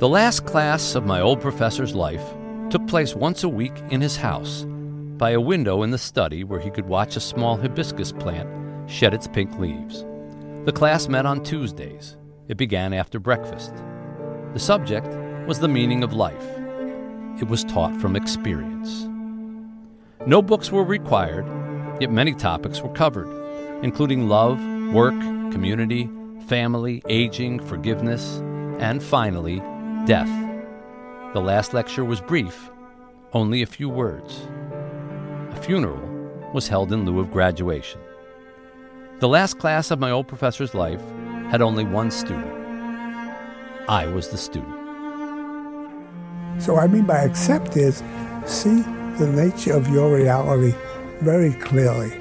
The last class of my old professor's life took place once a week in his house, by a window in the study where he could watch a small hibiscus plant shed its pink leaves. The class met on Tuesdays. It began after breakfast. The subject was the meaning of life. It was taught from experience. No books were required, yet many topics were covered, including love, work, community, family, aging, forgiveness, and finally, death. The last lecture was brief, only a few words. A funeral was held in lieu of graduation. The last class of my old professor's life had only one student. I was the student. So, I mean by accept is see the nature of your reality very clearly,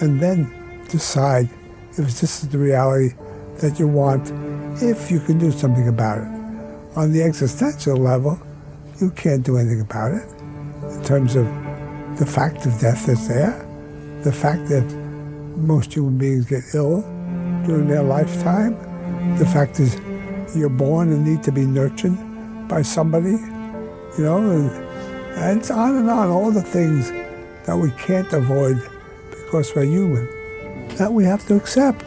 and then decide if this is the reality that you want, if you can do something about it. On the existential level, you can't do anything about it in terms of the fact of death is there, the fact that most human beings get ill during their lifetime, the fact is you're born and need to be nurtured by somebody, you know, and, and it's on and on, all the things that we can't avoid because we're human, that we have to accept.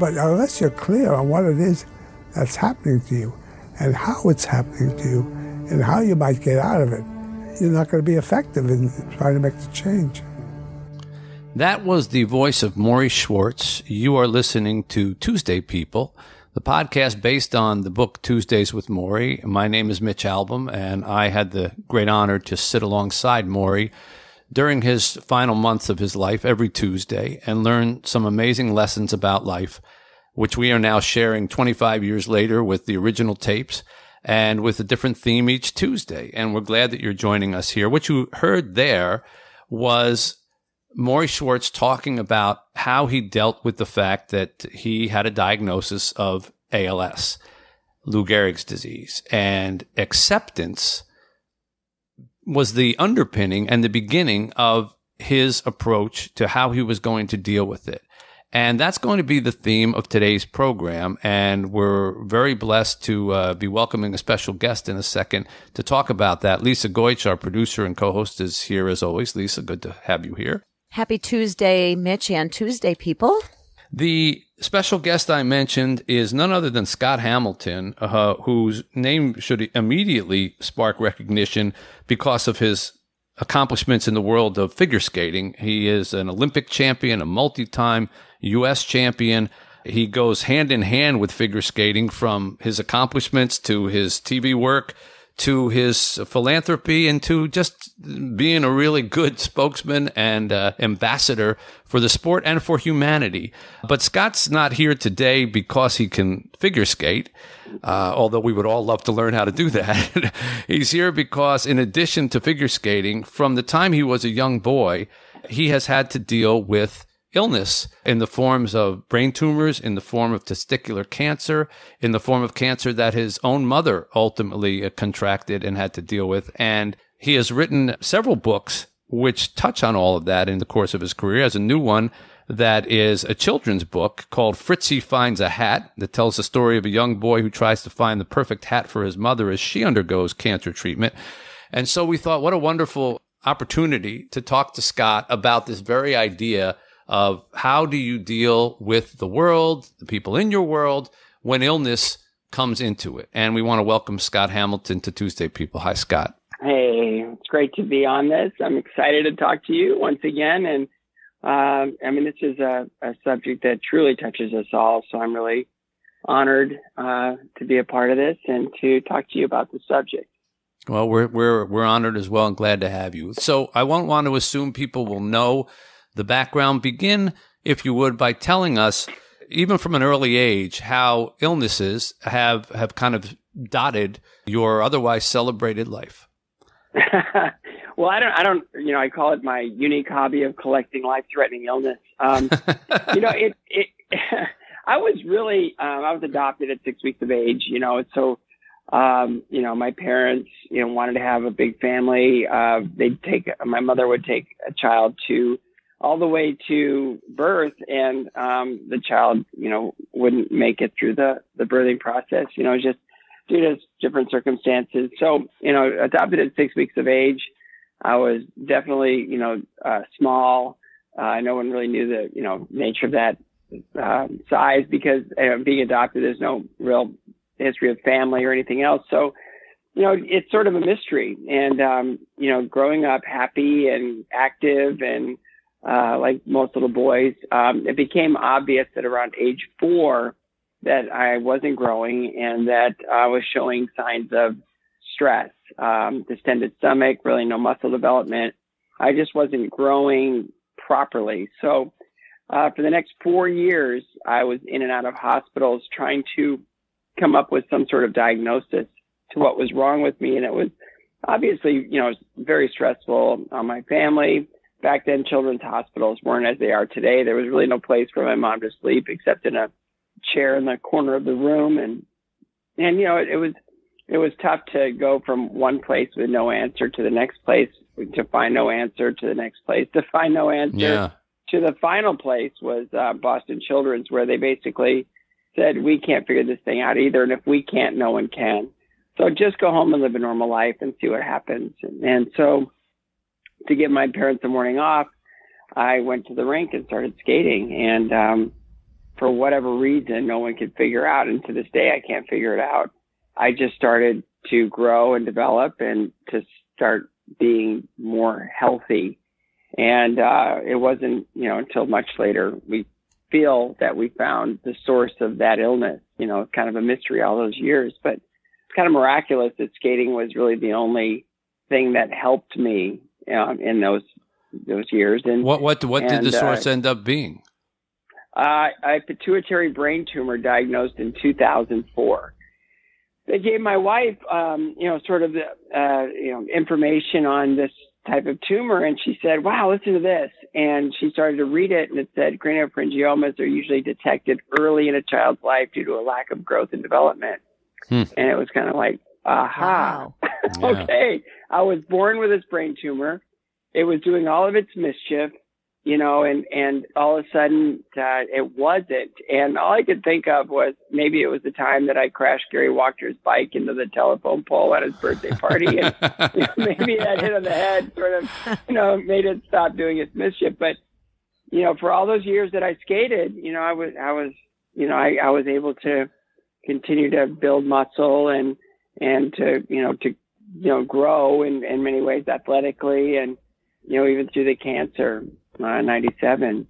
But unless you're clear on what it is that's happening to you and how it's happening to you and how you might get out of it, you're not going to be effective in trying to make the change. That was the voice of Morrie Schwartz. You are listening to Tuesday People, the podcast based on the book Tuesdays with Morrie. My name is Mitch Albom, and I had the great honor to sit alongside Morrie during his final months of his life every Tuesday and learn some amazing lessons about life, which we are now sharing 25 years later with the original tapes and with a different theme each Tuesday. And we're glad that you're joining us here. What you heard there was Morrie Schwartz talking about how he dealt with the fact that he had a diagnosis of ALS, Lou Gehrig's disease, and acceptance was the underpinning and the beginning of his approach to how he was going to deal with it. And that's going to be the theme of today's program. And we're very blessed to uh, be welcoming a special guest in a second to talk about that. Lisa Goich, our producer and co-host, is here as always. Lisa, good to have you here. Happy Tuesday, Mitch, and Tuesday, people. The special guest I mentioned is none other than Scott Hamilton, uh, whose name should immediately spark recognition because of his accomplishments in the world of figure skating. He is an Olympic champion, a multi time U.S. champion. He goes hand in hand with figure skating from his accomplishments to his TV work to his philanthropy and to just being a really good spokesman and uh, ambassador for the sport and for humanity. But Scott's not here today because he can figure skate, uh, although we would all love to learn how to do that. He's here because, in addition to figure skating, from the time he was a young boy, he has had to deal with illness in the forms of brain tumors, in the form of testicular cancer, in the form of cancer that his own mother ultimately uh, contracted and had to deal with. And he has written several books which touch on all of that in the course of his career. As a new one that is a children's book called Fritzy Finds a Hat that tells the story of a young boy who tries to find the perfect hat for his mother as she undergoes cancer treatment. And so we thought, what a wonderful opportunity to talk to Scott about this very idea of how do you deal with the world, the people in your world, when illness comes into it. And we want to welcome Scott Hamilton to Tuesday People. Hi, Scott. Hey, it's great to be on this. I'm excited to talk to you once again. And um, I mean, this is a, a, subject that truly touches us all. So I'm really honored uh, to be a part of this and to talk to you about the subject. Well, we're we're we're honored as well and glad to have you. So I won't want to assume people will know the background. Begin, if you would, by telling us, even from an early age, how illnesses have, have kind of dotted your otherwise celebrated life. well, I don't, I don't, you know, I call it my unique hobby of collecting life-threatening illness. Um, you know, it, it, I was really, um, I was adopted at six weeks of age, you know, so, um, you know, my parents, you know, wanted to have a big family. Uh, they'd take, my mother would take a child to all the way to birth and um, the child, you know, wouldn't make it through the, the birthing process. You know, just due to different circumstances. So, you know, adopted at six weeks of age. I was definitely, you know, uh, small. Uh, no one really knew the, you know, nature of that uh, size because uh, being adopted, there's no real history of family or anything else. So, you know, it's sort of a mystery. And, um, you know, growing up happy and active and, uh, like most little boys, um, it became obvious that around age four that I wasn't growing and that I was showing signs of stress, um, distended stomach, really no muscle development. I just wasn't growing properly. So, uh, for the next four years, I was in and out of hospitals trying to come up with some sort of diagnosis to what was wrong with me. And it was obviously, you know, very stressful on my family. Back then, children's hospitals weren't as they are today. There was really no place for my mom to sleep except in a chair in the corner of the room. And, and, you know, it, it was, it was tough to go from one place with no answer to the next place to find no answer to the next place to find no answer Yeah. to the final place was uh, Boston Children's, where they basically said, "We can't figure this thing out either, and if we can't, no one can. So just go home and live a normal life and see what happens." And, and so, to give my parents a morning off, I went to the rink and started skating. And um, for whatever reason, no one could figure out, and to this day, I can't figure it out. I just started to grow and develop, and to start being more healthy. And uh, it wasn't, you know, until much later we feel that we found the source of that illness. You know, kind of a mystery all those years, but it's kind of miraculous that skating was really the only thing that helped me um, in those those years. And What what what did And, the uh, source end up being? uh, a pituitary brain tumor diagnosed in 2004. They gave my wife, um, you know, sort of the, uh, you know, information on this type of tumor, and she said, "Wow, listen to this." And she started to read it, and it said craniopharyngiomas are usually detected early in a child's life due to a lack of growth and development. Hmm. And it was kind of like, aha, Yeah. okay. I was born with this brain tumor. It was doing all of its mischief, you know, and, and all of a sudden, uh, it wasn't. And all I could think of was maybe it was the time that I crashed Gary Walker's bike into the telephone pole at his birthday party. And maybe that hit on the head sort of, you know, made it stop doing its mischief. But, you know, for all those years that I skated, you know, I was, I was, you know, I, I was able to continue to build muscle and, and to, you know, to, you know, grow in, in many ways athletically and, you know, even through the cancer, uh, 97.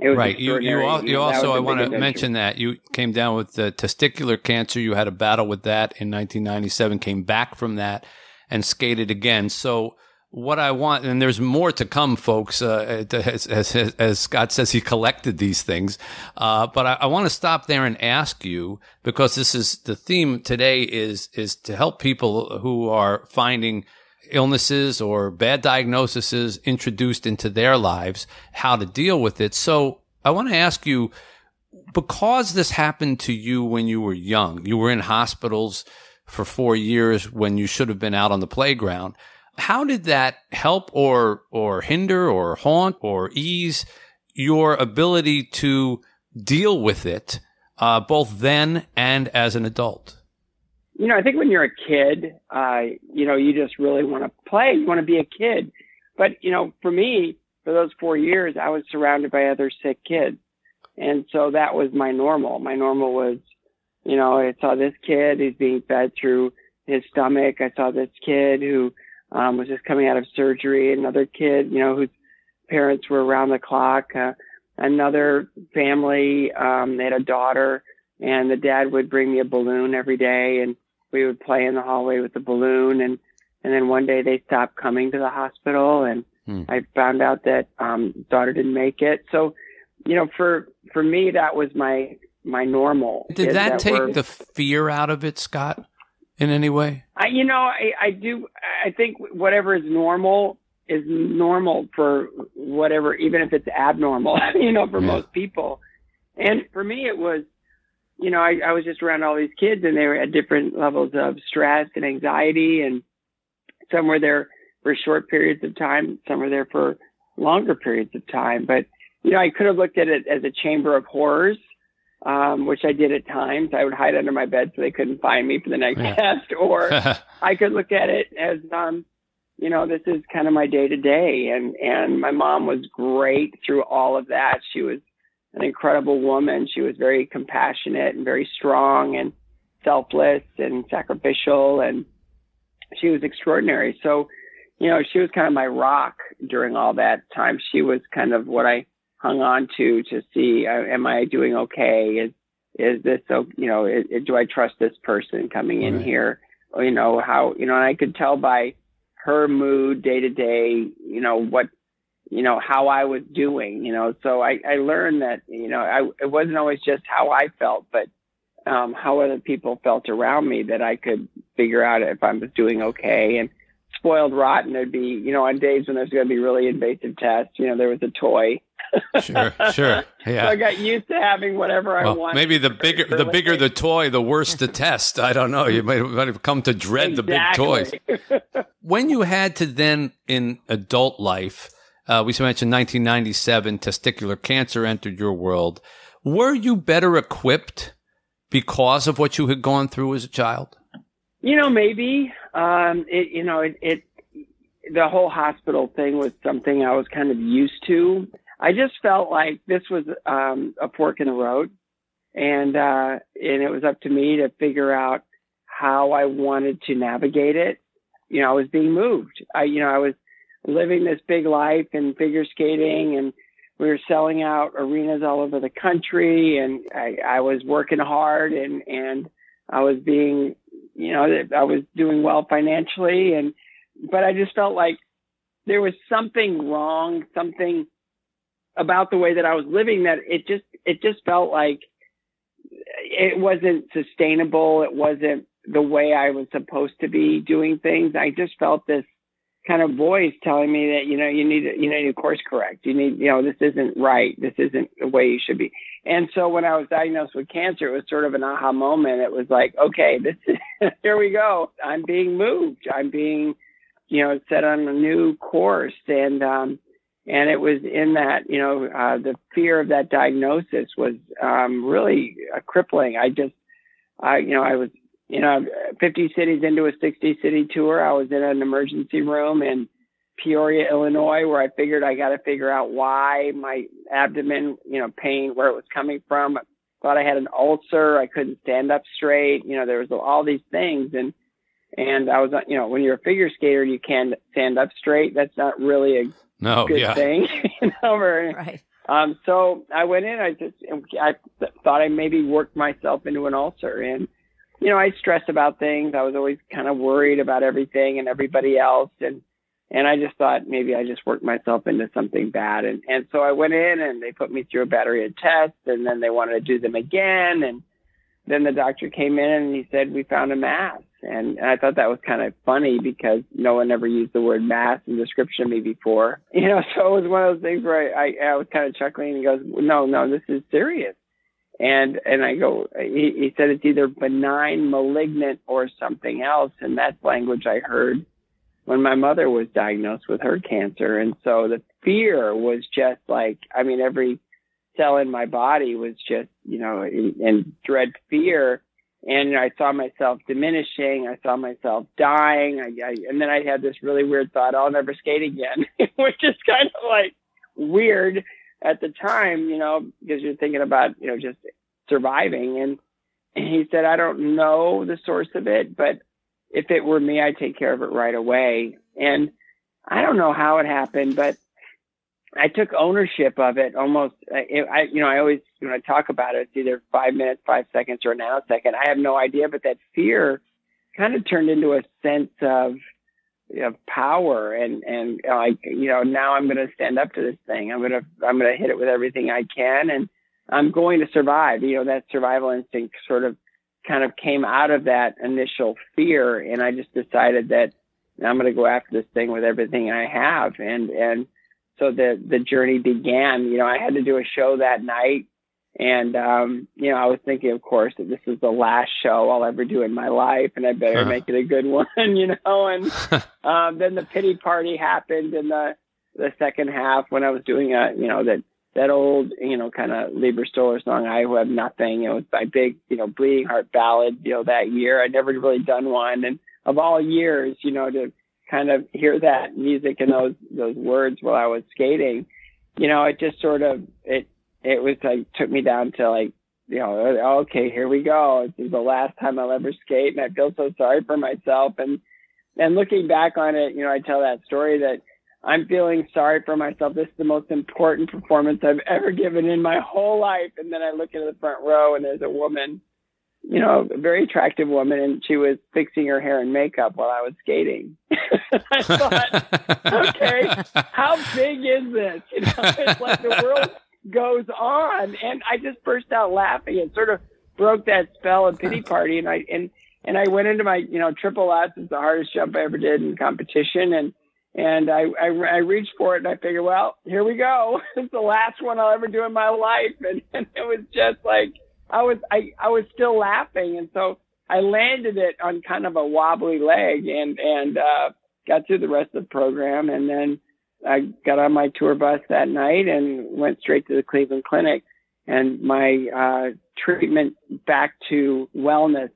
It was right. You you, extraordinary. al- you also I want to mention that you came down with the testicular cancer. You had a battle with that in 1997. Came back from that and skated again. So what I want, and there's more to come, folks. Uh, as, as, as Scott says, he collected these things. Uh, but I, I want to stop there and ask you because this is the theme today is is to help people who are finding illnesses or bad diagnoses introduced into their lives, how to deal with it. So I want to ask you, because this happened to you when you were young, you were in hospitals for four years when you should have been out on the playground. How did that help or, or hinder or haunt or ease your ability to deal with it, uh, both then and as an adult? you know, I think when you're a kid, uh, you know, you just really want to play. You want to be a kid. But, you know, for me, for those four years, I was surrounded by other sick kids. And so that was my normal. My normal was, you know, I saw this kid who's being fed through his stomach. I saw this kid who um, was just coming out of surgery. Another kid, you know, whose parents were around the clock. Uh, another family, um, they had a daughter and the dad would bring me a balloon every day and we would play in the hallway with the balloon and and then one day they stopped coming to the hospital and Hmm. I found out that um daughter didn't make it. So, you know, for for me that was my my normal. Did is that take the fear out of it, Scott, in any way? I, you know, I, I do. I think whatever is normal is normal for whatever, even if it's abnormal. You know, for Yeah. most people. And for me, it was, you know, I, I was just around all these kids, and they were at different levels of stress and anxiety, and some were there for short periods of time, some were there for longer periods of time. But you know, I could have looked at it as a chamber of horrors, um, which I did at times. I would hide under my bed so they couldn't find me for the next yeah. test, or I could look at it as, um, you know, this is kind of my day to day. And and my mom was great through all of that. She was an incredible woman. She was very compassionate and very strong and selfless and sacrificial, and she was extraordinary. So, you know, she was kind of my rock during all that time. She was kind of what I hung on to to see uh, am I doing okay? Is is this so? You know, is, do I trust this person coming in right. here? Or, you know how you know, and I could tell by her mood day to day. You know what you know how I was doing. You know, so I I learned that you know I it wasn't always just how I felt, but um, how other people felt around me that I could figure out if I was doing okay and spoiled rotten. There'd be, you know, on days when there's going to be really invasive tests, you know, there was a toy sure, sure. Yeah. So I got used to having whatever I want. Maybe the bigger the bigger the toy, the worse the test. I don't know. You might, might have come to dread exactly. the big toys. when you had to then in adult life, uh, we mentioned 1997, testicular cancer entered your world. Were you better equipped because of what you had gone through as a child? You know, maybe. Um, it, you know, it, it the whole hospital thing was something I was kind of used to. I just felt like this was um, a fork in the road, and uh, and it was up to me to figure out how I wanted to navigate it. You know, I was being moved. I, you know, I was living this big life in figure skating, and we were selling out arenas all over the country, and I, I was working hard, and and I was being, you know, I was doing well financially, and but I just felt like there was something wrong, something about the way that I was living that it just it just felt like it wasn't sustainable. It wasn't the way I was supposed to be doing things. I just felt this kind of voice telling me that you know you need to, you know you course correct. You need you know this isn't right. This isn't the way you should be. And so when I was diagnosed with cancer, it was sort of an aha moment. It was like, okay, this is here we go. I'm being moved. I'm being you know set on a new course and um and it was in that you know uh, the fear of that diagnosis was um, really uh, crippling. I just, I you know, I was you know 50 cities into a 60 city tour. I was in an emergency room in Peoria, Illinois, where I figured I got to figure out why my abdomen, you know, pain, where it was coming from. Thought I had an ulcer. I couldn't stand up straight. You know, there was all these things and. And I was, you know, when you're a figure skater, you can't stand up straight. That's not really a no, good yeah. thing. you know, right. Um, so I went in. I just I thought I maybe worked myself into an ulcer, and you know I stressed about things. I was always kind of worried about everything and everybody else, and and I just thought maybe I just worked myself into something bad. And and so I went in, and they put me through a battery of tests, and then they wanted to do them again, and then the doctor came in and he said we found a mass and, and I thought that was kind of funny because no one ever used the word mass in description of me before. You know, so it was one of those things where I, I, I was kind of chuckling and he goes, no, no, this is serious. And, and I go, he, he said it's either benign, malignant, or something else. And that's language I heard when my mother was diagnosed with her cancer. And so the fear was just like, I mean, every cell in my body was just, you know, in, in dread fear and I saw myself diminishing. I saw myself dying. I, I, and then I had this really weird thought: I'll never skate again, which is kind of like weird at the time, you know, because you're thinking about you know just surviving. And, and he said, I don't know the source of it, but if it were me, I'd take care of it right away. And I don't know how it happened, but I took ownership of it almost. I, I, you know, I always when I talk about it, it's either five minutes, five seconds, or a nanosecond. I have no idea, but that fear kind of turned into a sense of of power and and uh, like you know now I'm going to stand up to this thing. I'm going to I'm going to hit it with everything I can, and I'm going to survive. You know, that survival instinct sort of kind of came out of that initial fear, and I just decided that I'm going to go after this thing with everything I have, and and so the the journey began. You know, I had to do a show that night, and um, you know, I was thinking, of course, that this is the last show I'll ever do in my life, and I better uh-huh. make it a good one. You know, and um, then the pity party happened in the the second half when I was doing a, you know, that that old, you know, kind of Leiber Stoller song, I Who Have Nothing. It was my big, you know, Bleeding Heart ballad, you know, that year. I'd never really done one. And of all years, you know, to kind of hear that music and those, those words while I was skating, you know, it just sort of, it, it was like, took me down to like, you know, okay, here we go. This is the last time I'll ever skate. And I feel so sorry for myself. And, and looking back on it, you know, I tell that story that, I'm feeling sorry for myself. This is the most important performance I've ever given in my whole life. And then I look into the front row and there's a woman, you know, a very attractive woman, and she was fixing her hair and makeup while I was skating. I thought, okay, how big is this? You know, it's like the world goes on. And I just burst out laughing and sort of broke that spell of pity party. And I, and, and I went into my, you know, triple S is the hardest jump I ever did in competition. And, and I, I, I reached for it and I figured, well, here we go. it's the last one I'll ever do in my life. And, and it was just like, I was, I, I was still laughing. And so I landed it on kind of a wobbly leg and, and, uh, got through the rest of the program. And then I got on my tour bus that night and went straight to the Cleveland Clinic. And my, uh, treatment back to wellness,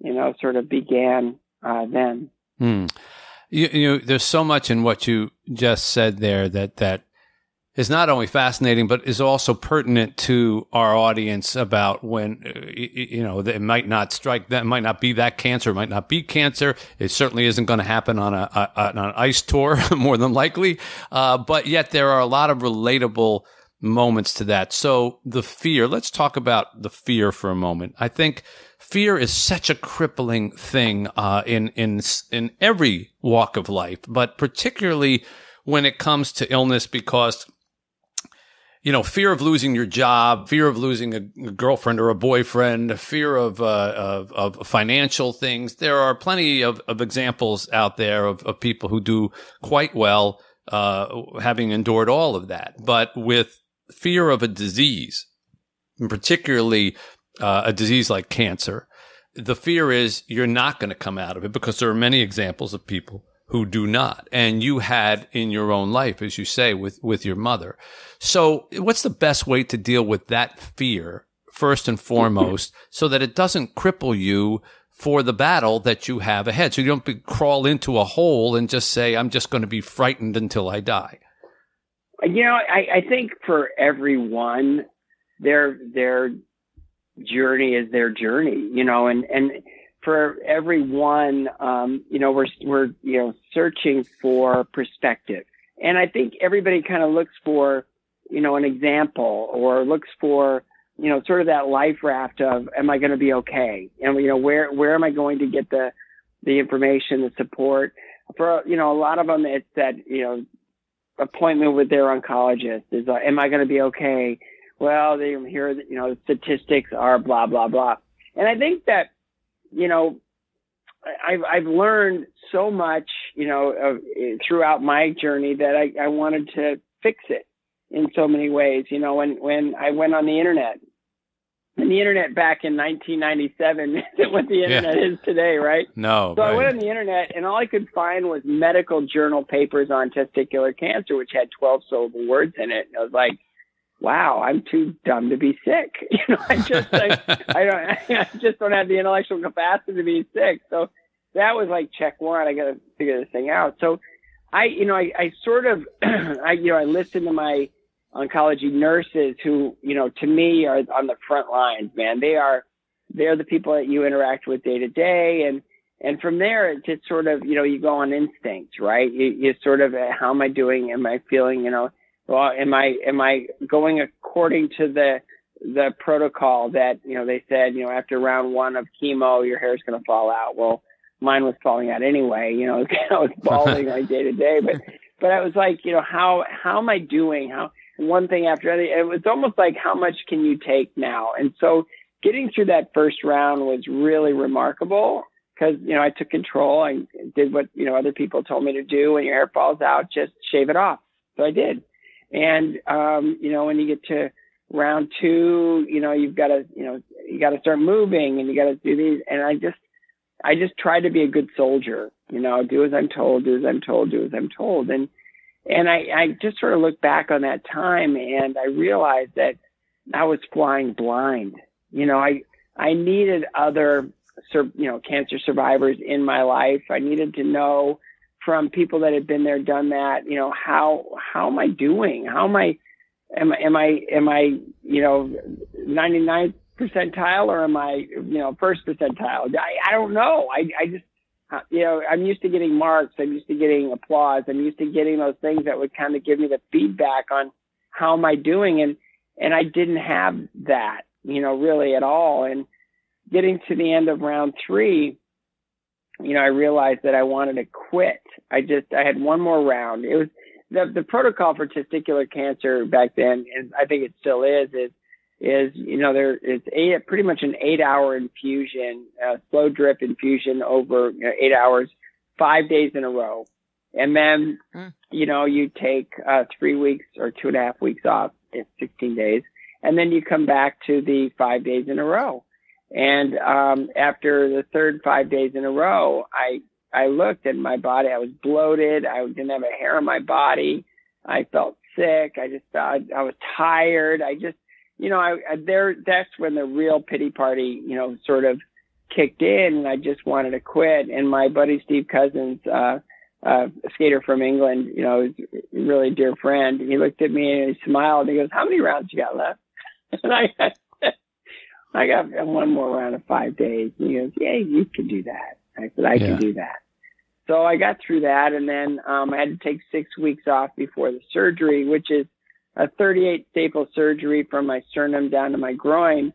you know, sort of began, uh, then. Hmm. You, you know, there's so much in what you just said there that that is not only fascinating, but is also pertinent to our audience about when, uh, you know, it might not strike that might not be that cancer, might not be cancer. It certainly isn't going to happen on a, on an ice tour, more than likely. Uh, but yet there are a lot of relatable moments to that. So the fear, let's talk about the fear for a moment. I think fear is such a crippling thing uh, in in in every walk of life, but particularly when it comes to illness, because you know, fear of losing your job, fear of losing a, girlfriend or a boyfriend, fear of, uh, of, of financial things. There are plenty of, of examples out there of, of people who do quite well, uh, having endured all of that. But with fear of a disease, and particularly uh, a disease like cancer, the fear is you're not going to come out of it because there are many examples of people who do not. And you had in your own life, as you say, with, with your mother. So what's the best way to deal with that fear first and foremost so that it doesn't cripple you for the battle that you have ahead? So you don't be, crawl into a hole and just say, I'm just going to be frightened until I die. You know, I, I think for everyone, their, their journey is their journey, you know, and, and for everyone, um, you know, we're, we're, you know, searching for perspective. And I think everybody kind of looks for, you know, an example or looks for, you know, sort of that life raft of, am I going to be okay? And, you know, where, where am I going to get the, the information, the support? For, you know, a lot of them, it's that, you know, appointment with their oncologist is, uh, am I going to be okay? well, they hear you know, statistics are blah, blah, blah. And I think that, you know, I've, I've learned so much, you know, of, throughout my journey that I, I wanted to fix it in so many ways. You know, when, when I went on the internet, and the internet back in 1997 isn't what the internet yeah. is today, right? No. So right. I went on the internet and all I could find was medical journal papers on testicular cancer, which had 12 syllable words in it. And I was like, wow, I'm too dumb to be sick. You know, I just, I, I don't, I just don't have the intellectual capacity to be sick. So that was like check one. I got to figure this thing out. So I, you know, I, I sort of, I, you know, I listened to my oncology nurses who, you know, to me are on the front lines, man. They are, they're the people that you interact with day to day. And, and from there, it just sort of, you know, you go on instinct, right? You, you sort of, uh, how am I doing? Am I feeling, you know, well, am I am I going according to the the protocol that you know they said you know after round one of chemo your hair is going to fall out? Well, mine was falling out anyway. You know, I was balding like day to day, but but I was like, you know, how how am I doing? How one thing after another. It was almost like how much can you take now? And so getting through that first round was really remarkable because you know I took control. I did what you know other people told me to do. When your hair falls out, just shave it off. So I did. And, um, you know, when you get to round two, you know, you've got to, you know, you got to start moving and you got to do these. And I just, I just try to be a good soldier, you know, do as I'm told, do as I'm told, do as I'm told. And, and I, I just sort of look back on that time and I realized that I was flying blind. You know, I, I needed other, you know, cancer survivors in my life. I needed to know from people that had been there, done that, you know, how, how am I doing? How am I, am, am I, am I, you know, 99th percentile or am I, you know, first percentile? I, I don't know. I, I just, uh, you know, I'm used to getting marks. I'm used to getting applause. I'm used to getting those things that would kind of give me the feedback on how am I doing. And, and I didn't have that, you know, really at all. And getting to the end of round three, you know, I realized that I wanted to quit. I just, I had one more round. It was the, the protocol for testicular cancer back then, and I think it still is, is is you know there it's eight pretty much an eight hour infusion, uh, slow drip infusion over you know, eight hours, five days in a row, and then mm. you know you take uh, three weeks or two and a half weeks off, it's 16 days, and then you come back to the five days in a row. And um, after the third five days in a row, I I looked at my body. I was bloated. I didn't have a hair on my body. I felt sick. I just felt I was tired. I just you know, I, I there that's when the real pity party, you know, sort of kicked in and I just wanted to quit. And my buddy Steve Cousins, uh, uh, a skater from England, you know, is a really dear friend. He looked at me and he smiled and he goes, how many rounds you got left? And I, I got one more round of five days. And he goes, yeah, you can do that. I said, I yeah. can do that. So I got through that and then, um, I had to take six weeks off before the surgery, which is, a 38 staple surgery from my sternum down to my groin.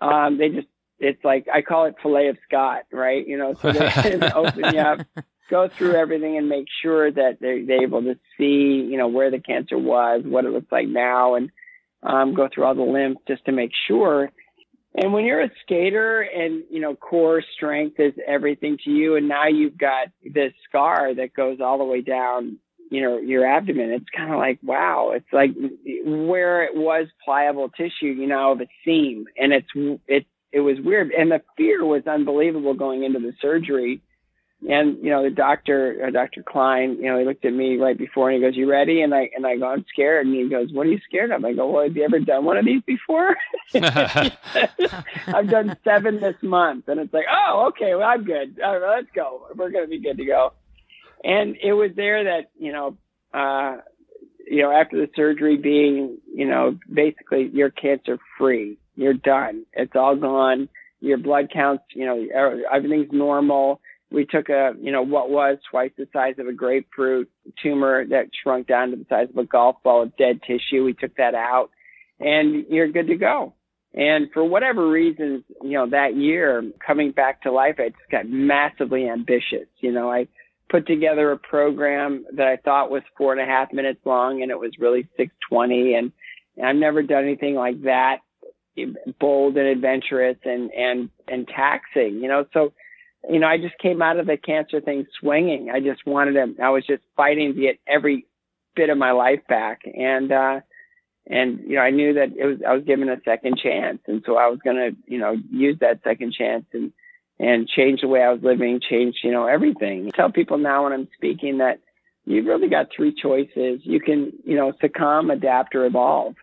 Um, they just, it's like, I call it filet of Scott, right? You know, so they open you up, go through everything and make sure that they're, they're able to see, you know, where the cancer was, what it looks like now, and um, go through all the lymph just to make sure. And when you're a skater and, you know, core strength is everything to you, and now you've got this scar that goes all the way down you know, your abdomen. It's kind of like, wow, it's like where it was pliable tissue, you know, of a seam. And it's, it, it was weird. And the fear was unbelievable going into the surgery. And, you know, the doctor, uh, Dr. Klein, you know, he looked at me right before and he goes, you ready? And I, and I go, I'm scared. And he goes, what are you scared of? I go, well, have you ever done one of these before? I've done seven this month. And it's like, oh, okay, well, I'm good. All right, let's go. We're going to be good to go and it was there that you know uh you know after the surgery being you know basically you're cancer free you're done it's all gone your blood counts you know everything's normal we took a you know what was twice the size of a grapefruit tumor that shrunk down to the size of a golf ball of dead tissue. We took that out and you're good to go. And for whatever reasons you know that year coming back to life i just got massively ambitious. You know i put together a program that I thought was four and a half minutes long and it was really 620 and, and I've never done anything like that bold and adventurous and, and, and taxing, you know, so, you know, I just came out of the cancer thing swinging. I just wanted to, I was just fighting to get every bit of my life back. And, uh, and, you know, I knew that it was, I was given a second chance. And so I was going to, you know, use that second chance and, and change the way I was living, change, you know, everything. I tell people now when I'm speaking that you've really got three choices. You can, you know, succumb, adapt, or evolve.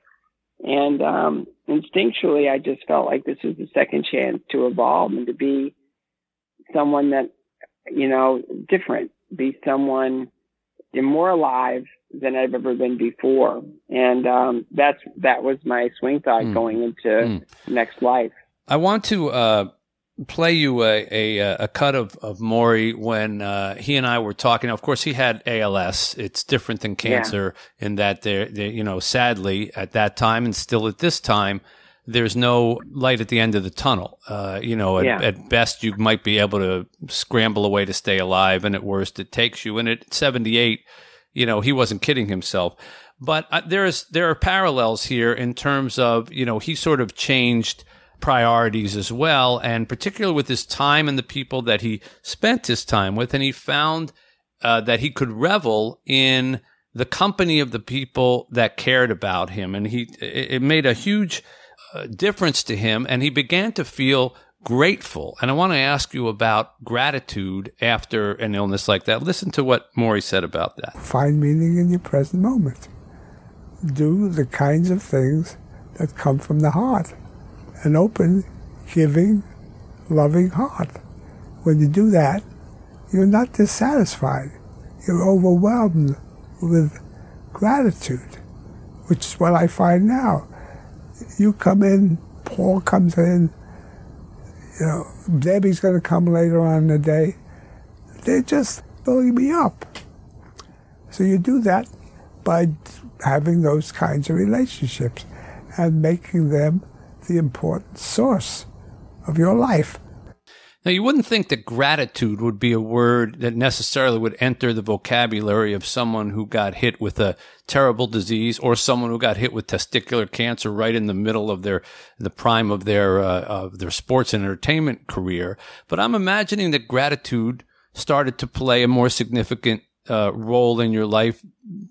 And um, instinctually, I just felt like this was the second chance to evolve and to be someone that, you know, different, be someone more alive than I've ever been before. And um, that's that was my swing thought mm. going into mm. next life. I want to uh, play you a, a, a cut of, of Morrie when uh, he and I were talking. Of course, he had ALS. It's different than cancer yeah. in that there, you know, sadly at that time and still at this time, there's no light at the end of the tunnel. Uh, you know, at, yeah. at, best you might be able to scramble away to stay alive, and at worst it takes you. And at 78, you know, he wasn't kidding himself. But uh, there's there are parallels here in terms of you know he sort of changed priorities as well, and particularly with his time and the people that he spent his time with. And he found uh, that he could revel in the company of the people that cared about him, and he it made a huge Uh, difference to him. And he began to feel grateful. And I want to ask you about gratitude after an illness like that. Listen to what Morrie said about that. Find meaning in your present moment. Do the kinds of things that come from the heart. An open, giving, loving heart. When you do that, you're not dissatisfied. You're overwhelmed with gratitude, which is what I find now. You come in, Paul comes in, you know, Debbie's going to come later on in the day. They're just filling me up. So you do that by having those kinds of relationships and making them the important source of your life. Now, you wouldn't think that gratitude would be a word that necessarily would enter the vocabulary of someone who got hit with a terrible disease or someone who got hit with testicular cancer right in the middle of their, the prime of their, uh, of their sports and entertainment career. But I'm imagining that gratitude started to play a more significant uh, role in your life,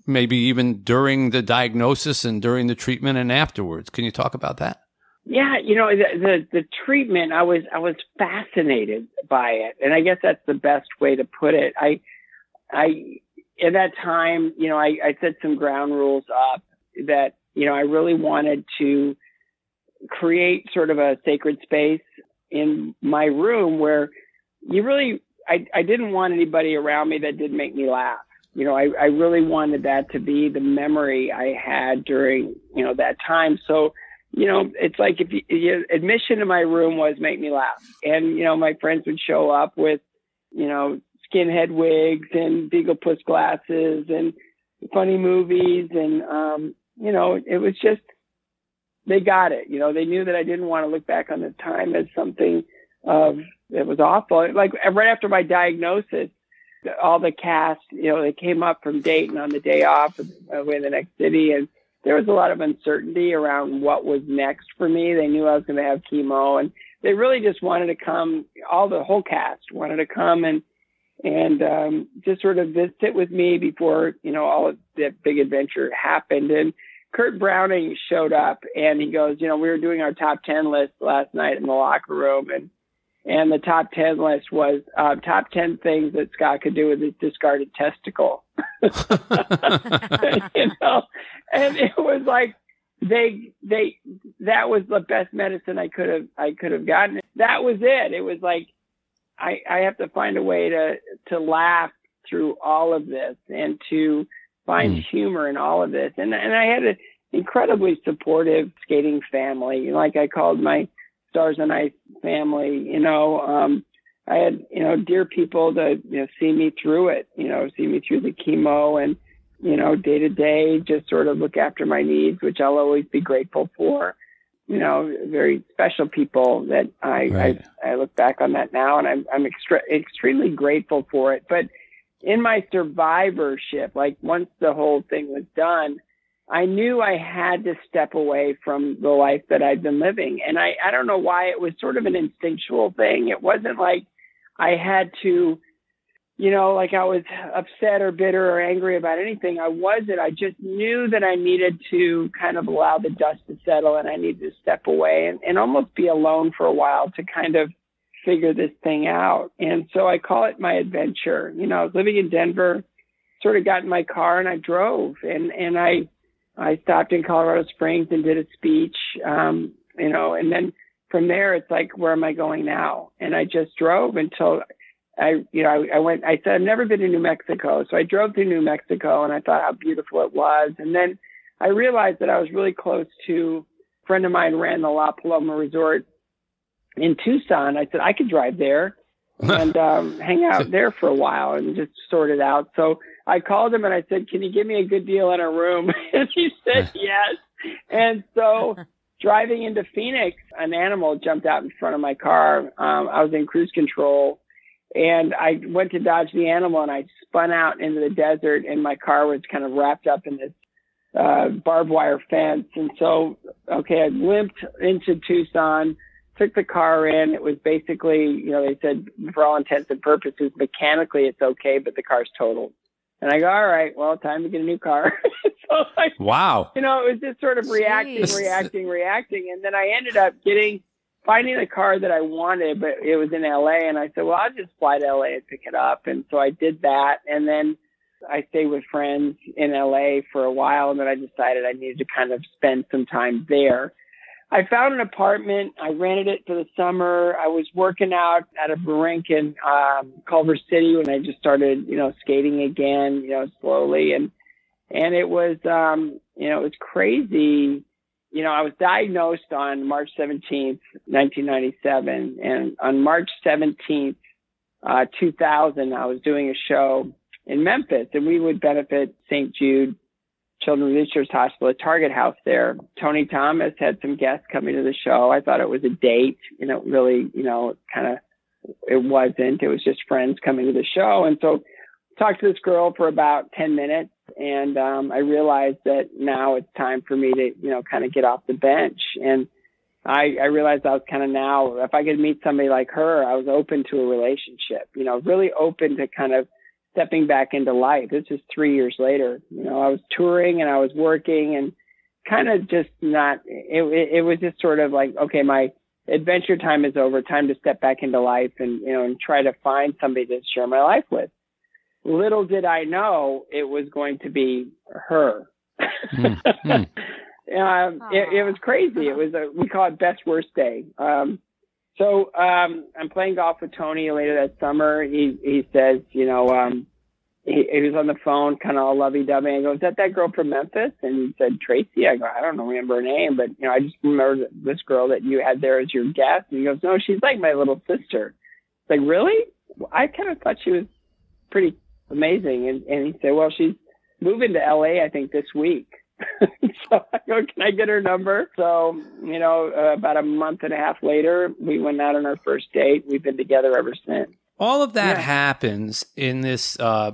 maybe even during the diagnosis and during the treatment and afterwards. Can you talk about that? Yeah, you know the, the, the treatment. I was I was fascinated by it, and I guess that's the best way to put it. I I at that time, you know, I, I set some ground rules up that you know I really wanted to create sort of a sacred space in my room where you really I I didn't want anybody around me that didn't make me laugh. You know, I, I really wanted that to be the memory I had during, you know, that time. So you know, it's like if you, you, admission to my room was make me laugh, and you know, my friends would show up with, you know, skinhead wigs and Beagle Puss glasses and funny movies, and um, you know, it was just they got it. You know, they knew that I didn't want to look back on the time as something of that was awful. Like right after my diagnosis, all the cast, you know, they came up from Dayton on the day off, away in the next city, and there was a lot of uncertainty around what was next for me. They knew I was going to have chemo and they really just wanted to come, all the whole cast wanted to come and, and, um, just sort of visit with me before, you know, all of that big adventure happened. And Kurt Browning showed up and he goes, you know, we were doing our top 10 list last night in the locker room and, and the top 10 list was uh, top 10 things that Scott could do with his discarded testicle. you know, and it was like they they that was the best medicine I could have I could have gotten. That was it. It was like I I have to find a way to to laugh through all of this and to find mm. humor in all of this. And and I had an incredibly supportive skating family. Like I called my Stars on Ice family, you know, um, I had, you know, dear people to, you know, see me through it, you know, see me through the chemo and, you know, day to day, just sort of look after my needs, which I'll always be grateful for. You know, very special people that I, right. I, I look back on that now and I'm, I'm extra, extremely grateful for it. But in my survivorship, like once the whole thing was done, I knew I had to step away from the life that I'd been living. And I, I don't know why it was sort of an instinctual thing. It wasn't like I had to, you know, like I was upset or bitter or angry about anything. I wasn't. I just knew that I needed to kind of allow the dust to settle and I needed to step away and, and almost be alone for a while to kind of figure this thing out. And so I call it my adventure. You know, I was living in Denver, sort of got in my car and I drove and, and I, I stopped in Colorado Springs and did a speech, um, you know, and then from there it's like, where am I going now? And I just drove until I, you know, I, I went, I said, I've never been to New Mexico. So I drove through New Mexico and I thought how beautiful it was. And then I realized that I was really close to a friend of mine ran the La Paloma Resort in Tucson. I said, I could drive there and um, hang out there for a while and just sort it out. So I called him and I said, "Can you give me a good deal on a room?" and he said yes. And so driving into Phoenix, an animal jumped out in front of my car. Um, I was in cruise control and I went to dodge the animal and I spun out into the desert and my car was kind of wrapped up in this uh, barbed wire fence. And so, okay, I limped into Tucson took the car in. It was basically, you know, they said for all intents and purposes, mechanically it's okay, but the car's totaled. And I go, all right, well, time to get a new car. so like, wow. You know, it was just sort of reacting, Jeez. reacting, reacting. And then I ended up getting finding the car that I wanted, but it was in LA. And I said, well, I'll just fly to LA and pick it up. And so I did that. And then I stayed with friends in LA for a while. And then I decided I needed to kind of spend some time there. I found an apartment. I rented it for the summer. I was working out at a rink in um, Culver City when I just started, you know, skating again, you know, slowly. And, and it was, um, you know, it was crazy you know, I was diagnosed on March 17th, 1997. And on March 17th, uh, 2000, I was doing a show in Memphis and we would benefit St. Jude Children's Research Hospital at Target House there. Tony Thomas had some guests coming to the show. I thought it was a date, you know, really, you know, kind of, it wasn't. It was just friends coming to the show. And so talked to this girl for about 10 minutes and um, I realized that now it's time for me to, you know, kind of get off the bench. And I, I realized I was kind of now, if I could meet somebody like her, I was open to a relationship, you know, really open to kind of stepping back into life. This is three years later. You know, I was touring and I was working and kind of just not, it, it, it was just sort of like, okay, my adventure time is over, time to step back into life and, you know, and try to find somebody to share my life with little did I know it was going to be her. mm, mm. Um, it, it, was crazy. It was a, we call it best worst day. Um, so um, I'm playing golf with Tony later that summer. He he says, you know, um, he, he was on the phone, kind of all lovey dovey. I go, is that that girl from Memphis? And he said Tracy. I go, I don't remember her name, but you know, I just remember this girl that you had there as your guest. And he goes, no, she's like my little sister. It's like really? I kind of thought she was pretty amazing. And, and he said, well, she's moving to LA, I think this week. so I go, can I get her number? So, you know, uh, about a month and a half later, we went out on our first date. We've been together ever since. All of that yeah. happens in this uh,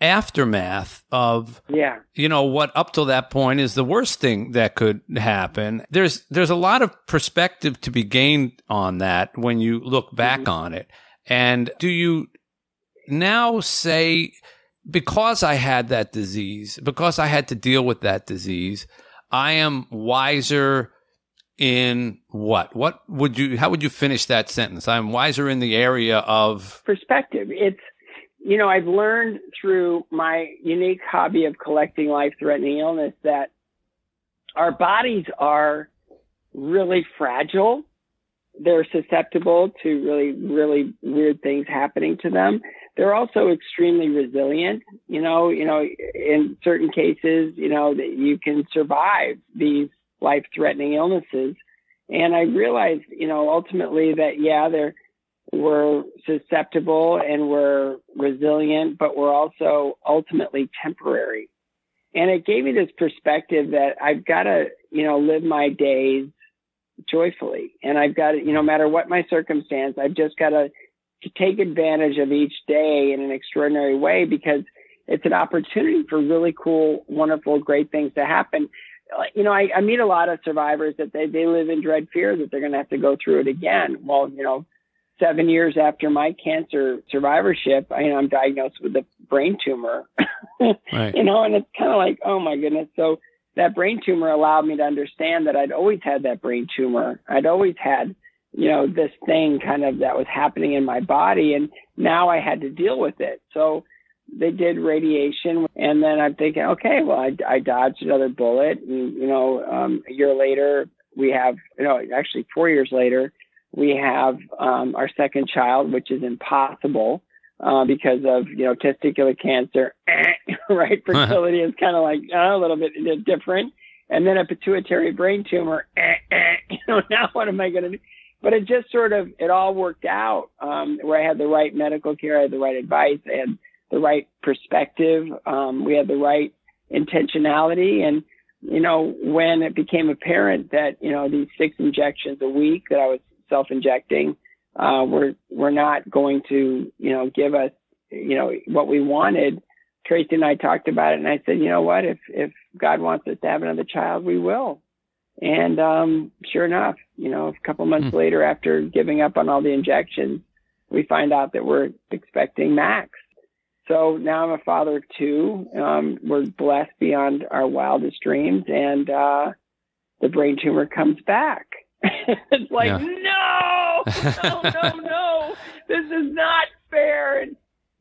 aftermath of, yeah, you know, what up till that point is the worst thing that could happen. There's there's a lot of perspective to be gained on that when you look back mm-hmm. on it. And do you now say, because I had that disease, because I had to deal with that disease, I am wiser in what? What would you, how would you finish that sentence? I'm wiser in the area of perspective. It's, you know, I've learned through my unique hobby of collecting life threatening illness that our bodies are really fragile. They're susceptible to really, really weird things happening to them they're also extremely resilient. You know, you know, in certain cases, you know, that you can survive these life threatening illnesses. And I realized, you know, ultimately that, yeah, they're, we're susceptible and we're resilient, but we're also ultimately temporary. And it gave me this perspective that I've got to, you know, live my days joyfully. And I've got to, you know, no matter what my circumstance, I've just got to to take advantage of each day in an extraordinary way because it's an opportunity for really cool, wonderful, great things to happen. Uh, you know, I, I meet a lot of survivors that they, they live in dread fear that they're going to have to go through it again. Well, you know, seven years after my cancer survivorship, I, you know, I'm diagnosed with a brain tumor, right. you know, and it's kind of like, oh my goodness. So that brain tumor allowed me to understand that I'd always had that brain tumor. I'd always had you know, this thing kind of that was happening in my body. And now I had to deal with it. So they did radiation. And then I'm thinking, okay, well, I, I dodged another bullet. And, you know, um, a year later, we have, you know, actually four years later, we have um, our second child, which is impossible. Uh, because of you know testicular cancer, right? Fertility is kind of like uh, a little bit different, and then a pituitary brain tumor. you know, now what am I going to do? But it just sort of it all worked out um, where I had the right medical care, I had the right advice, I had the right perspective, um, we had the right intentionality, and you know when it became apparent that you know these six injections a week that I was self-injecting uh, were were not going to you know give us you know what we wanted. Tracy and I talked about it, and I said, you know what? If if God wants us to have another child, we will. And um, sure enough, you know, a couple months mm. later, after giving up on all the injections, we find out that we're expecting Max. So now I'm a father of two. Um, we're blessed beyond our wildest dreams, and uh, the brain tumor comes back. it's like, yeah. no, no, no, this is not fair. And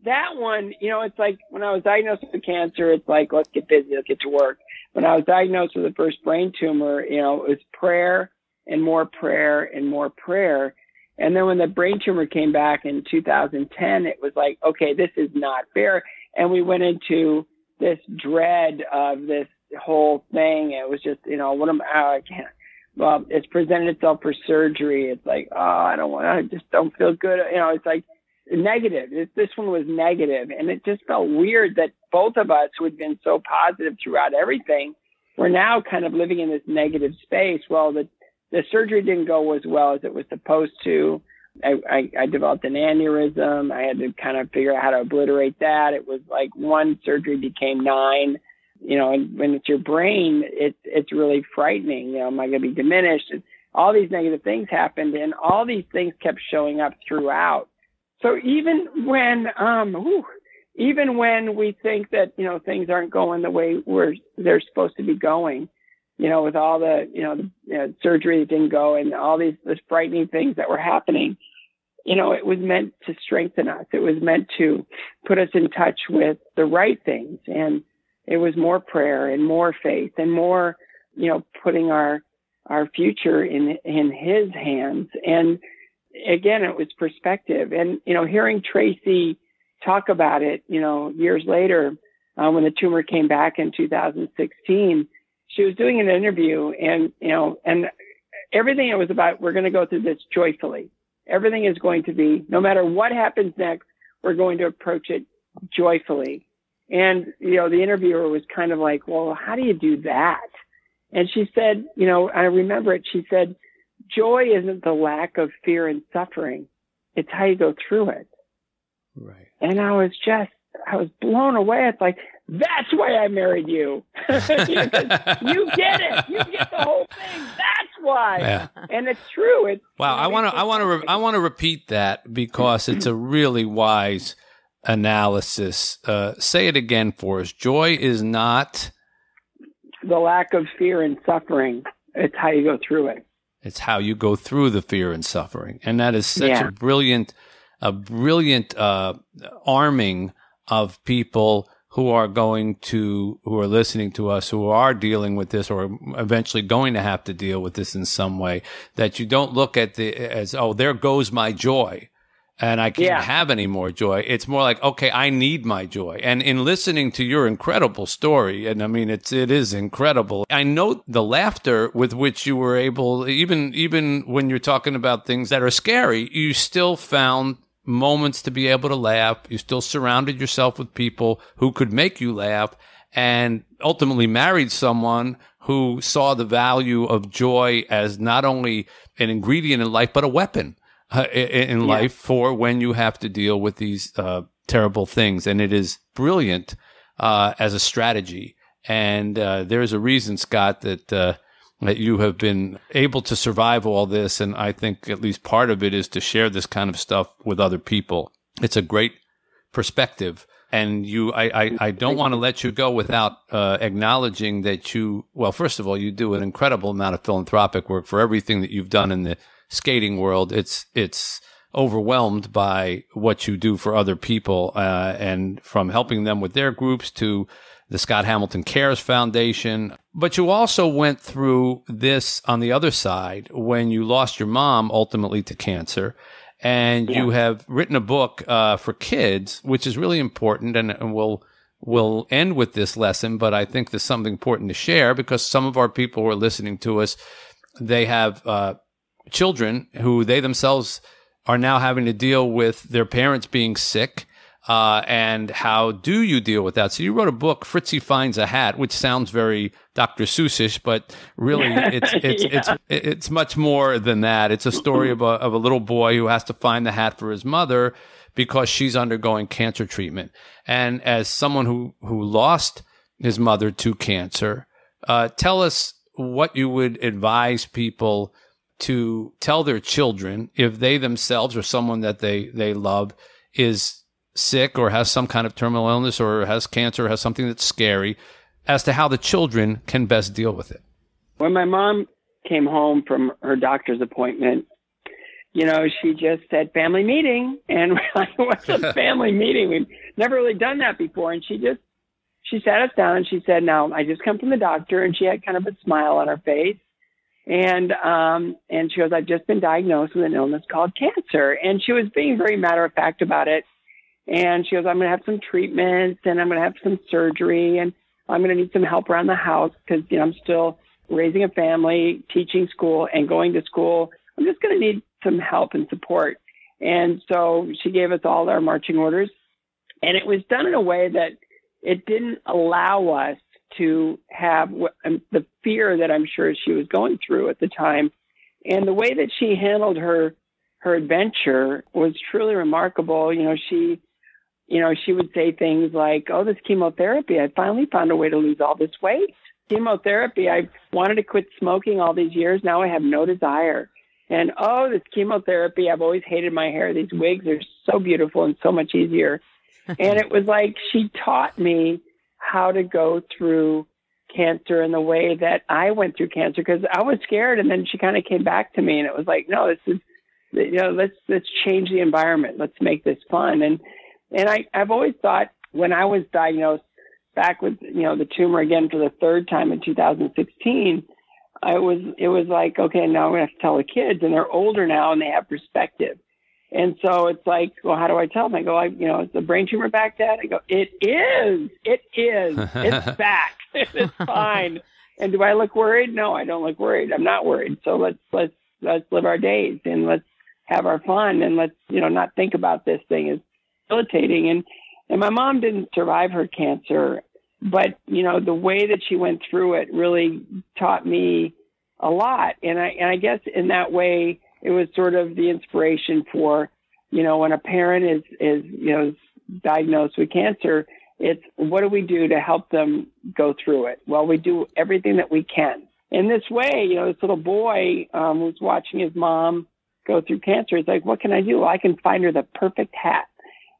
that one, you know, it's like when I was diagnosed with cancer, it's like, let's get busy, let's get to work. When I was diagnosed with the first brain tumor, you know, it was prayer and more prayer and more prayer. And then when the brain tumor came back in 2010, it was like, okay, this is not fair. And we went into this dread of this whole thing. It was just, you know, what am I, I can't, well, it's presented itself for surgery. It's like, oh, I don't want, I just don't feel good. You know, it's like negative. This one was negative, and it just felt weird that both of us who had been so positive throughout everything were now kind of living in this negative space. Well, the the surgery didn't go as well as it was supposed to. I, I, I developed an aneurysm. I had to kind of figure out how to obliterate that. It was like one surgery became nine you know, and when it's your brain, it's it's really frightening. You know, am I going to be diminished? And all these negative things happened, and all these things kept showing up throughout. So even when, um, whew, even when we think that you know things aren't going the way we're they're supposed to be going, you know, with all the you know the you know, surgery that didn't go and all these this frightening things that were happening, you know, it was meant to strengthen us. It was meant to put us in touch with the right things and it was more prayer and more faith and more, you know, putting our our future in in His hands. And again, it was perspective. And you know, hearing Tracy talk about it, you know, years later uh, when the tumor came back in 2016, she was doing an interview, and you know, and everything it was about, we're going to go through this joyfully. Everything is going to be, no matter what happens next, we're going to approach it joyfully. And, you know, the interviewer was kind of like, well, how do you do that? And she said, you know, I remember it. She said, joy isn't the lack of fear and suffering. It's how you go through it. Right. And I was just, I was blown away. It's like, that's why I married you. you get it. You get the whole thing. That's why. Yeah. And it's true. It's wow. I want to. I want to. Re- I want to repeat that because it's a really wise analysis. Uh, say it again for us. Joy is not the lack of fear and suffering. It's how you go through it. It's how you go through the fear and suffering, and that is such yeah. a brilliant, a brilliant uh, arming of people who are going to, who are listening to us, who are dealing with this, or eventually going to have to deal with this in some way. That you don't look at the as oh, there goes my joy and I can't yeah. have any more joy. It's more like, okay, I need my joy. And in listening to your incredible story, and I mean, it's, it is incredible. I note the laughter with which you were able, even, even when you're talking about things that are scary, you still found moments to be able to laugh. You still surrounded yourself with people who could make you laugh and ultimately married someone who saw the value of joy as not only an ingredient in life, but a weapon in, life yeah. for when you have to deal with these uh, terrible things. And it is brilliant uh, as a strategy. And uh, there is a reason, Scott, that uh, that you have been able to survive all this. And I think at least part of it is to share this kind of stuff with other people. It's a great perspective. And you, I, I, I don't want to let you go without uh, acknowledging that you, well, first of all, you do an incredible amount of philanthropic work for everything that you've done in the skating world, it's it's overwhelmed by what you do for other people, uh, and from helping them with their groups to the Scott Hamilton Cares Foundation. But you also went through this on the other side when you lost your mom ultimately to cancer. And yeah. you have written a book uh, for kids, which is really important, and, and we'll we'll end with this lesson. But I think there's something important to share because some of our people who are listening to us, they have uh, children who they themselves are now having to deal with their parents being sick. Uh, and how do you deal with that? So you wrote a book, Fritzy finds a hat, which sounds very Dr. Seussish, but really it's it's yeah. it's it's much more than that. It's a story of a of a little boy who has to find the hat for his mother because she's undergoing cancer treatment. And as someone who who lost his mother to cancer, uh, tell us what you would advise people to tell their children if they themselves or someone that they, they love is sick or has some kind of terminal illness or has cancer or has something that's scary as to how the children can best deal with it. When my mom came home from her doctor's appointment, you know, she just said family meeting, and we're like, what's a family meeting? We've never really done that before, and she just she sat us down and she said, "Now I just come from the doctor," and she had kind of a smile on her face, and um, and she goes, "I've just been diagnosed with an illness called cancer," and she was being very matter of fact about it, and she goes, "I'm going to have some treatments, and I'm going to have some surgery, and I'm going to need some help around the house because you know I'm still raising a family, teaching school, and going to school. I'm just going to need some help and support." And so she gave us all our marching orders, and it was done in a way that it didn't allow us to have um, the fear that I'm sure she was going through at the time. And the way that she handled her her adventure was truly remarkable. You know, she you know, she would say things like, "Oh, this chemotherapy, I finally found a way to lose all this weight. Chemotherapy, I wanted to quit smoking all these years, now I have no desire." And oh, this chemotherapy, I've always hated my hair. These wigs are so beautiful and so much easier and it was like she taught me how to go through cancer in the way that I went through cancer because I was scared and then she kind of came back to me and it was like no this is you know let's let's change the environment. Let's make this fun. And and I I've always thought when I was diagnosed back with you know the tumor again for the third time in 2016 I was it was like okay now I'm going to have to tell the kids and they're older now and they have perspective and so it's like, well, how do I tell them? I go, I, you know, it's a brain tumor back, Dad? I go, it is. It is. It's back. it's fine. And do I look worried? No, I don't look worried. I'm not worried. So let's let's let's live our days and let's have our fun and let's you know not think about this thing as debilitating. And and my mom didn't survive her cancer, but you know the way that she went through it really taught me a lot. And I and I guess in that way it was sort of the inspiration for, you know, when a parent is is you know diagnosed with cancer, it's what do we do to help them go through it? Well, we do everything that we can. In this way, you know, this little boy um, was watching his mom go through cancer. It's like, what can I do? I can find her the perfect hat.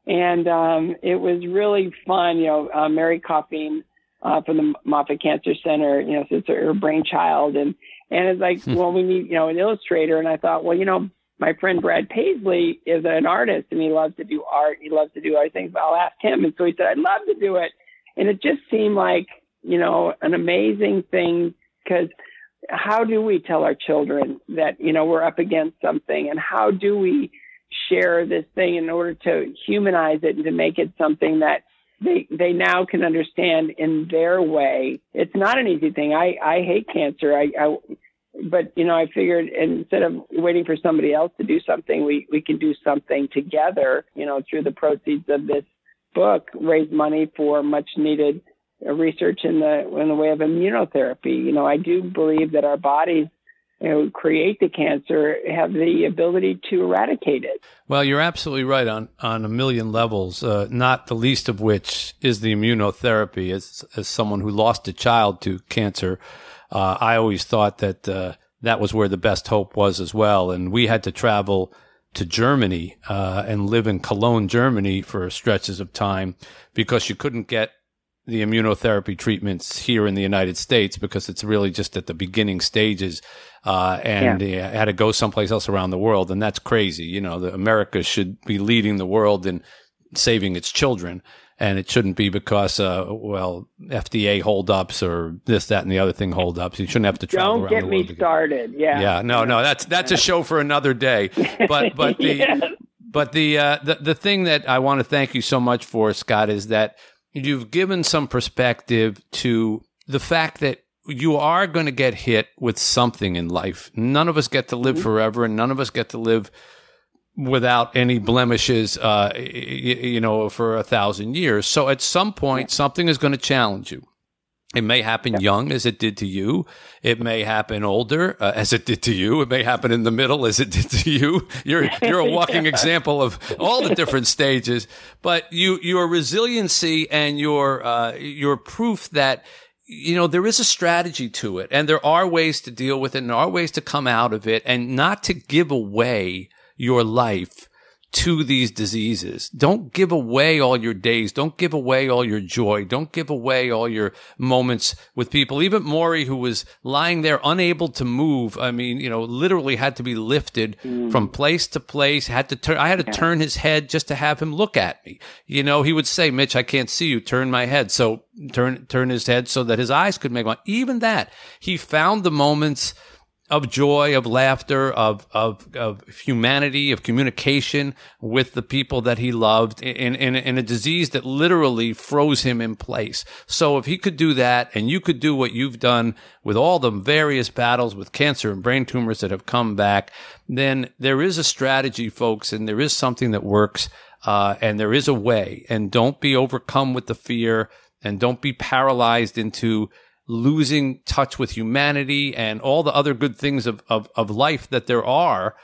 And um, it was really fun. You know, uh, Mary Coffeen uh, from the Moffitt Cancer Center, you know, it's her brainchild. And and it's like, hmm. well, we need, you know, an illustrator. And I thought, well, you know, my friend Brad Paisley is an artist and he loves to do art. He loves to do other things. I'll ask him. And so he said, I'd love to do it. And it just seemed like, you know, an amazing thing because how do we tell our children that, you know, we're up against something and how do we share this thing in order to humanize it and to make it something that they they now can understand in their way. It's not an easy thing. I I hate cancer. I, I but you know I figured instead of waiting for somebody else to do something, we we can do something together. You know through the proceeds of this book, raise money for much needed research in the in the way of immunotherapy. You know I do believe that our bodies you know, create the cancer have the ability to eradicate it. Well, you're absolutely right on, on a million levels, uh, not the least of which is the immunotherapy. As, as someone who lost a child to cancer, uh, I always thought that uh, that was where the best hope was as well. And we had to travel to Germany uh, and live in Cologne, Germany for stretches of time because you couldn't get the immunotherapy treatments here in the United States because it's really just at the beginning stages, uh, and yeah. had to go someplace else around the world, and that's crazy. You know, the, America should be leading the world in saving its children, and it shouldn't be because, uh, well, FDA holdups or this, that, and the other thing holdups. You shouldn't have to travel Don't get me started. Yeah, yeah, no, no, that's that's a show for another day. But but the. yes. But the, uh, the the thing that I want to thank you so much for, Scott, is that you've given some perspective to the fact that you are going to get hit with something in life. None of us get to live mm-hmm. forever, and none of us get to live without any blemishes, uh, you know, for a thousand years. So at some point, something is going to challenge you. It may happen young as it did to you. It may happen older uh, as it did to you. It may happen in the middle as it did to you. You're you're a walking yeah. example of all the different stages. But you your resiliency and your uh, your proof that you know there is a strategy to it, and there are ways to deal with it, and there are ways to come out of it, and not to give away your life to these diseases. Don't give away all your days. Don't give away all your joy. Don't give away all your moments with people. Even Morrie, who was lying there unable to move. I mean, you know, literally had to be lifted mm. from place to place. Had to turn, I had to yeah. turn his head just to have him look at me. You know, he would say, Mitch, I can't see you. Turn my head. So turn, turn his head so that his eyes could make one. Even that, he found the moments of joy, of laughter, of, of, of humanity, of communication with the people that he loved in, in, in a disease that literally froze him in place. So if he could do that and you could do what you've done with all the various battles with cancer and brain tumors that have come back, then there is a strategy, folks, and there is something that works. Uh, and there is a way and don't be overcome with the fear and don't be paralyzed into losing touch with humanity and all the other good things of, of, of life that there are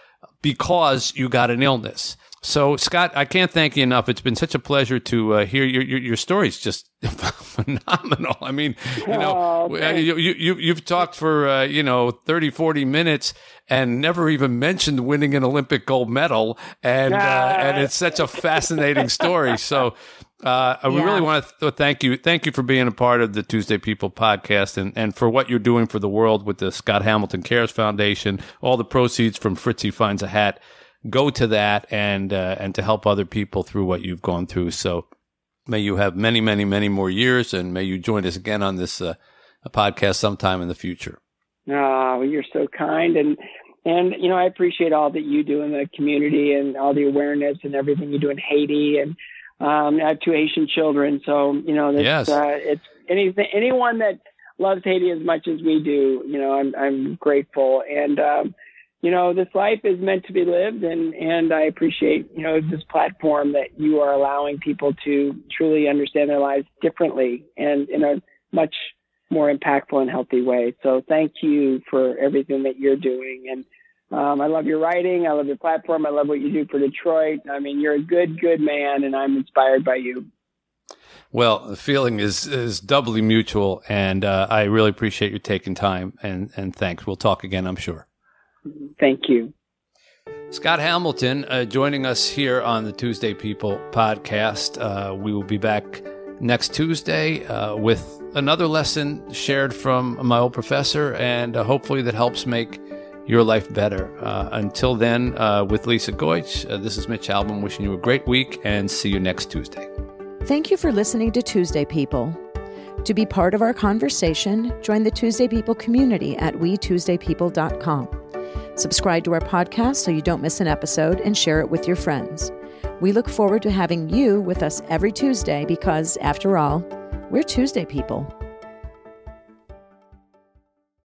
because you got an illness. So, Scott, I can't thank you enough. It's been such a pleasure to uh, hear your, your, your stories. Just phenomenal. I mean, you know, oh, you, you, you've talked for, uh, you know, 30, 40 minutes and never even mentioned winning an Olympic gold medal. And, uh, and it's such a fascinating story. So, uh, yeah. we really want to th- thank you. Thank you for being a part of the Tuesday People podcast and, and for what you're doing for the world with the Scott Hamilton Cares Foundation. All the proceeds from Fritzy Finds a Hat go to that and, uh, and to help other people through what you've gone through. So may you have many, many, many more years and may you join us again on this uh, podcast sometime in the future. Oh, you're so kind. And, and, you know, I appreciate all that you do in the community and all the awareness and everything you do in Haiti and, um, I have two Haitian children, so you know, yes. uh, it's anything, anyone that loves Haiti as much as we do, you know, I'm I'm grateful, and um, you know, this life is meant to be lived, and and I appreciate you know this platform that you are allowing people to truly understand their lives differently and in a much more impactful and healthy way. So thank you for everything that you're doing and um, I love your writing. I love your platform. I love what you do for Detroit. I mean, you're a good, good man, and I'm inspired by you. Well, the feeling is is doubly mutual, and uh, I really appreciate you taking time. and And thanks. We'll talk again, I'm sure. Thank you. Scott Hamilton uh, joining us here on the Tuesday People podcast. Uh, we will be back next Tuesday uh, with another lesson shared from my old professor, and uh, hopefully that helps make your life better. Uh, until then, uh, with Lisa Goich, uh, this is Mitch Albom wishing you a great week and see you next Tuesday. Thank you for listening to Tuesday People. To be part of our conversation, join the Tuesday People community at wetuesdaypeople.com. Subscribe to our podcast so you don't miss an episode and share it with your friends. We look forward to having you with us every Tuesday because, after all, we're Tuesday people.